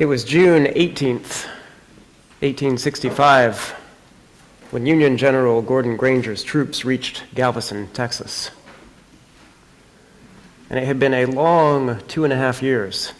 It was June 18th, 1865, when Union General Gordon Granger's troops reached Galveston, Texas. And it had been a long two and a half years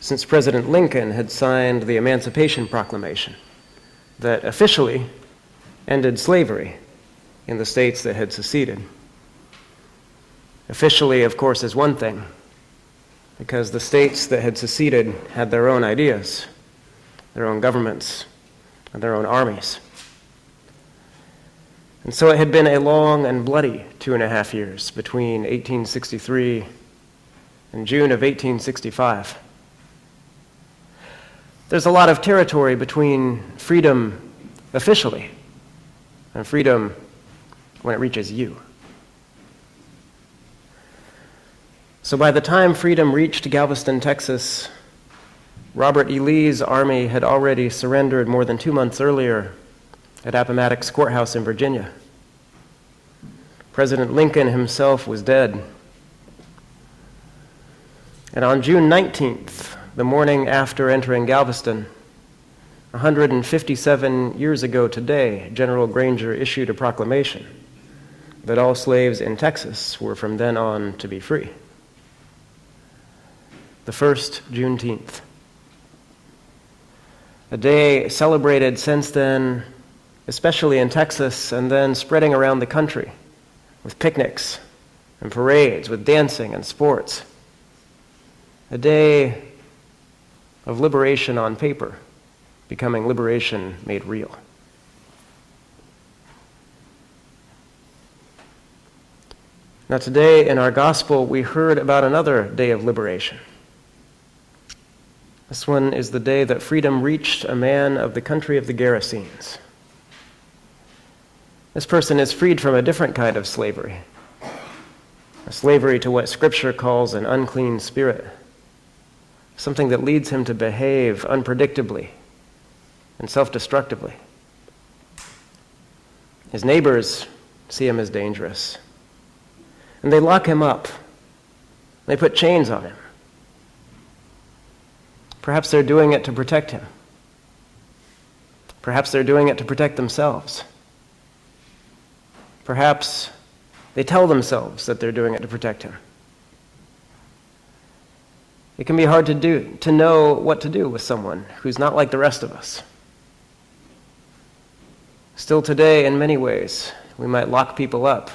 since President Lincoln had signed the Emancipation Proclamation that officially ended slavery in the states that had seceded. Officially, of course, is one thing, because the states that had seceded had their own ideas, their own governments, and their own armies. And so it had been a long and bloody two and a half years between 1863 and June of 1865. There's a lot of territory between freedom officially and freedom when it reaches you. So by the time freedom reached Galveston, Texas, Robert E. Lee's army had already surrendered more than two months earlier at Appomattox Courthouse in Virginia. President Lincoln himself was dead. And on June 19th, the morning after entering Galveston, 157 years ago today, General Granger issued a proclamation that all slaves in Texas were from then on to be free. The first Juneteenth. A day celebrated since then, especially in Texas, and then spreading around the country with picnics and parades, with dancing and sports. A day of liberation on paper becoming liberation made real. Now, today in our gospel, we heard about another day of liberation. This one is the day that freedom reached a man of the country of the Gerasenes. This person is freed from a different kind of slavery, a slavery to what Scripture calls an unclean spirit something that leads him to behave unpredictably and self destructively. His neighbors see him as dangerous, and they lock him up. They put chains on him. Perhaps they're doing it to protect him. Perhaps they're doing it to protect themselves. Perhaps they tell themselves that they're doing it to protect him. It can be hard to do to know what to do with someone who's not like the rest of us. Still today, in many ways, we might lock people up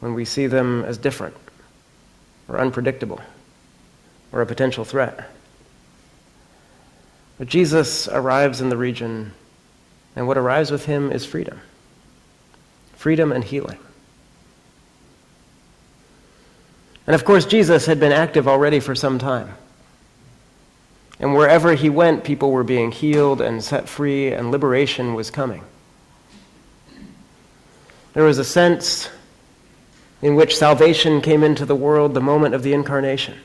when we see them as different or unpredictable or a potential threat. But Jesus arrives in the region, and what arrives with him is freedom freedom and healing. And of course, Jesus had been active already for some time. And wherever he went, people were being healed and set free, and liberation was coming. There was a sense in which salvation came into the world the moment of the incarnation,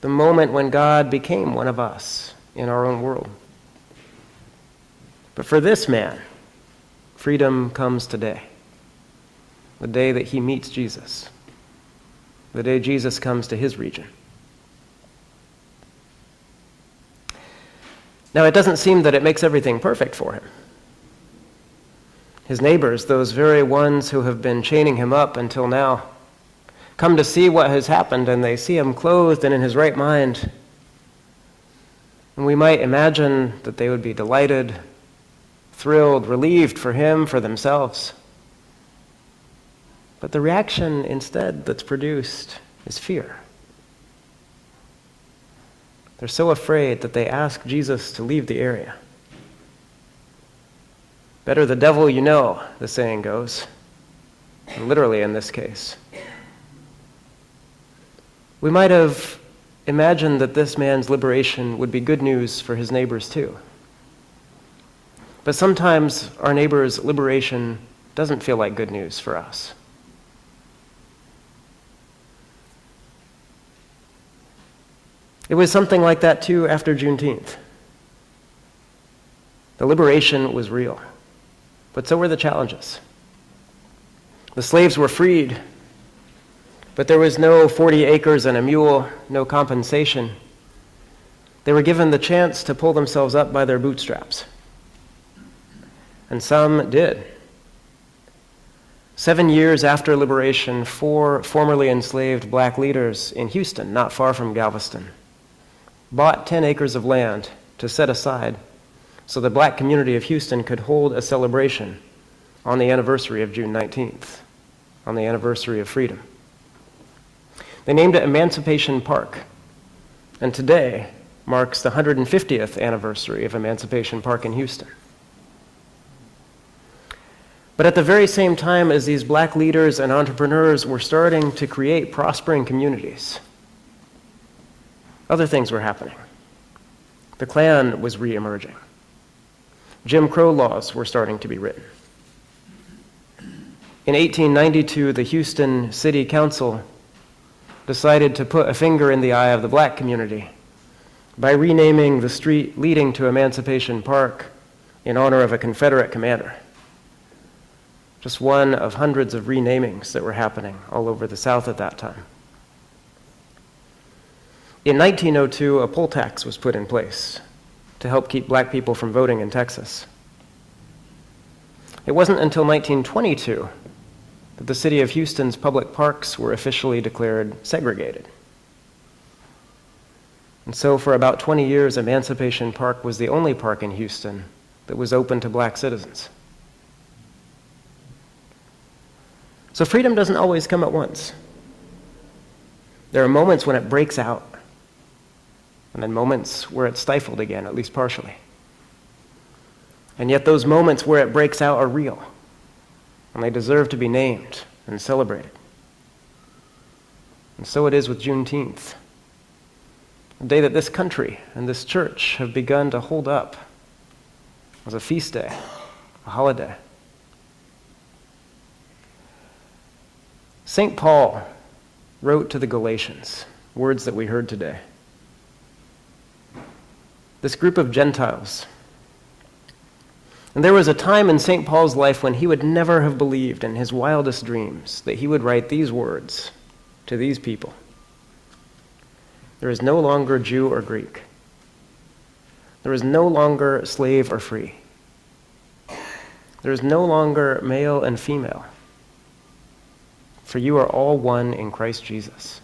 the moment when God became one of us in our own world. But for this man, freedom comes today, the day that he meets Jesus the day Jesus comes to his region. Now, it doesn't seem that it makes everything perfect for him. His neighbors, those very ones who have been chaining him up until now, come to see what has happened and they see him clothed and in his right mind. And we might imagine that they would be delighted, thrilled, relieved for him, for themselves. But the reaction instead that's produced is fear. They're so afraid that they ask Jesus to leave the area. Better the devil you know, the saying goes. Literally in this case. We might have imagined that this man's liberation would be good news for his neighbors too. But sometimes our neighbor's liberation doesn't feel like good news for us. It was something like that too after Juneteenth. The liberation was real, but so were the challenges. The slaves were freed, but there was no 40 acres and a mule, no compensation. They were given the chance to pull themselves up by their bootstraps. And some did. Seven years after liberation, four formerly enslaved black leaders in Houston, not far from Galveston, bought 10 acres of land to set aside so the black community of Houston could hold a celebration on the anniversary of June 19th, on the anniversary of freedom. They named it Emancipation Park, and today marks the 150th anniversary of Emancipation Park in Houston. But at the very same time as these black leaders and entrepreneurs were starting to create prospering communities, other things were happening. The Klan was reemerging. Jim Crow laws were starting to be written. In 1892, the Houston City Council decided to put a finger in the eye of the black community by renaming the street leading to Emancipation Park in honor of a Confederate commander just one of hundreds of renamings that were happening all over the South at that time. In 1902, a poll tax was put in place to help keep black people from voting in Texas. It wasn't until 1922 that the city of Houston's public parks were officially declared segregated. And so, for about 20 years, Emancipation Park was the only park in Houston that was open to black citizens. So freedom doesn't always come at once. There are moments when it breaks out, and then moments where it's stifled again, at least partially. And yet, those moments where it breaks out are real, and they deserve to be named and celebrated. And so it is with Juneteenth, a day that this country and this church have begun to hold up as a feast day, a holiday. St. Paul wrote to the Galatians words that we heard today. This group of Gentiles. And there was a time in St. Paul's life when he would never have believed in his wildest dreams that he would write these words to these people There is no longer Jew or Greek, there is no longer slave or free, there is no longer male and female for you are all one in Christ Jesus.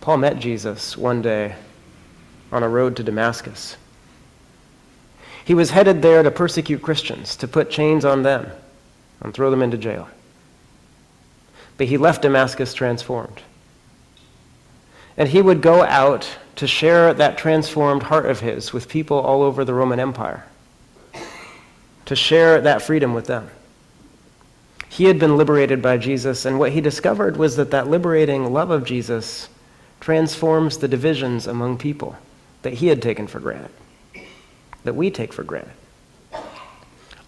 Paul met Jesus one day on a road to Damascus. He was headed there to persecute Christians, to put chains on them and throw them into jail. But he left Damascus transformed. And he would go out to share that transformed heart of his with people all over the Roman Empire, to share that freedom with them. He had been liberated by Jesus, and what he discovered was that that liberating love of Jesus transforms the divisions among people that he had taken for granted, that we take for granted.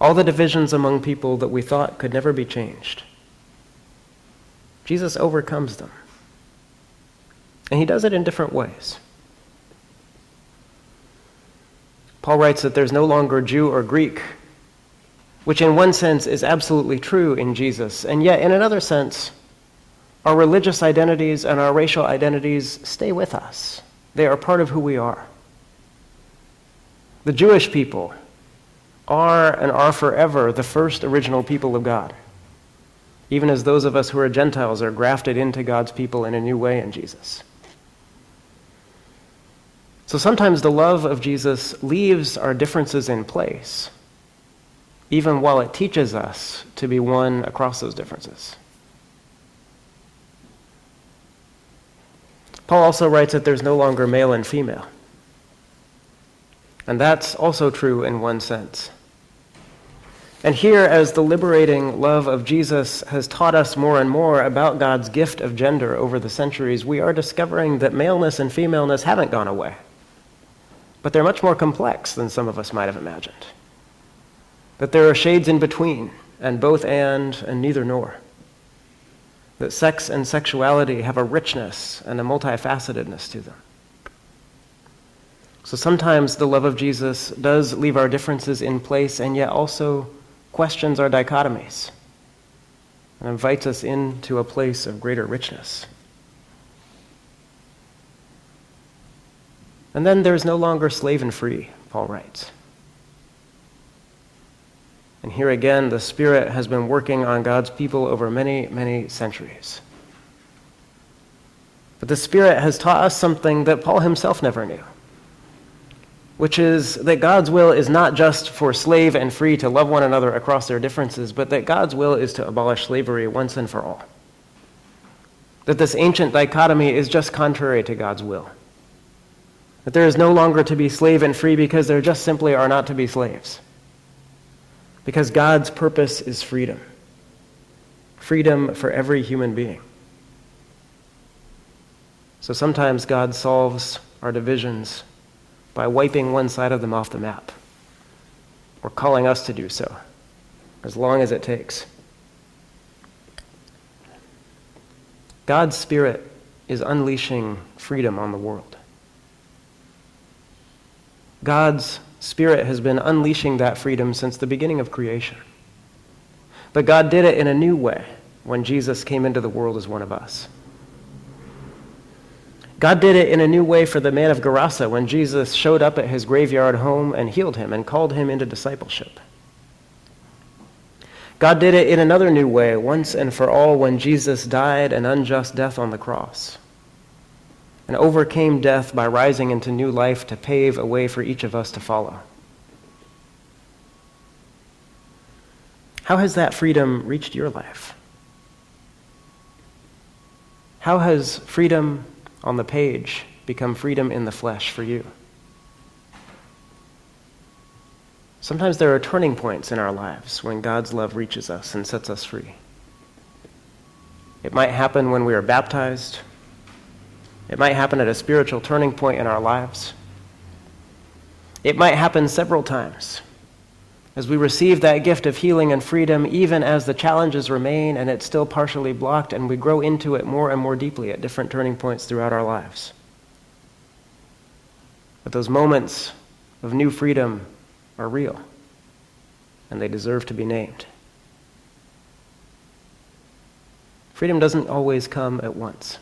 All the divisions among people that we thought could never be changed. Jesus overcomes them. And he does it in different ways. Paul writes that there's no longer Jew or Greek, which in one sense is absolutely true in Jesus. And yet, in another sense, our religious identities and our racial identities stay with us, they are part of who we are. The Jewish people are and are forever the first original people of God, even as those of us who are Gentiles are grafted into God's people in a new way in Jesus. So sometimes the love of Jesus leaves our differences in place even while it teaches us to be one across those differences. Paul also writes that there's no longer male and female. And that's also true in one sense. And here, as the liberating love of Jesus has taught us more and more about God's gift of gender over the centuries, we are discovering that maleness and femaleness haven't gone away. But they're much more complex than some of us might have imagined that there are shades in between, and both and, and neither nor. That sex and sexuality have a richness and a multifacetedness to them. So sometimes the love of Jesus does leave our differences in place and yet also questions our dichotomies and invites us into a place of greater richness. And then there's no longer slave and free, Paul writes. And here again, the Spirit has been working on God's people over many, many centuries. But the Spirit has taught us something that Paul himself never knew, which is that God's will is not just for slave and free to love one another across their differences, but that God's will is to abolish slavery once and for all. That this ancient dichotomy is just contrary to God's will. That there is no longer to be slave and free because there just simply are not to be slaves. Because God's purpose is freedom freedom for every human being. So sometimes God solves our divisions by wiping one side of them off the map or calling us to do so, as long as it takes. God's Spirit is unleashing freedom on the world. God's Spirit has been unleashing that freedom since the beginning of creation. But God did it in a new way when Jesus came into the world as one of us. God did it in a new way for the man of Gerasa when Jesus showed up at his graveyard home and healed him and called him into discipleship. God did it in another new way once and for all when Jesus died an unjust death on the cross and overcame death by rising into new life to pave a way for each of us to follow. How has that freedom reached your life? How has freedom on the page become freedom in the flesh for you. Sometimes there are turning points in our lives when God's love reaches us and sets us free. It might happen when we are baptized. It might happen at a spiritual turning point in our lives. It might happen several times as we receive that gift of healing and freedom, even as the challenges remain and it's still partially blocked, and we grow into it more and more deeply at different turning points throughout our lives. But those moments of new freedom are real, and they deserve to be named. Freedom doesn't always come at once,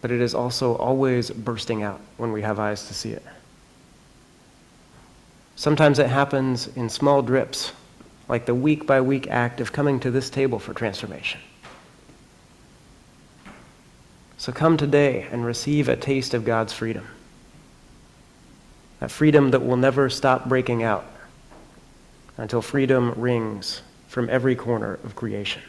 but it is also always bursting out when we have eyes to see it. Sometimes it happens in small drips, like the week by week act of coming to this table for transformation. So come today and receive a taste of God's freedom. That freedom that will never stop breaking out until freedom rings from every corner of creation.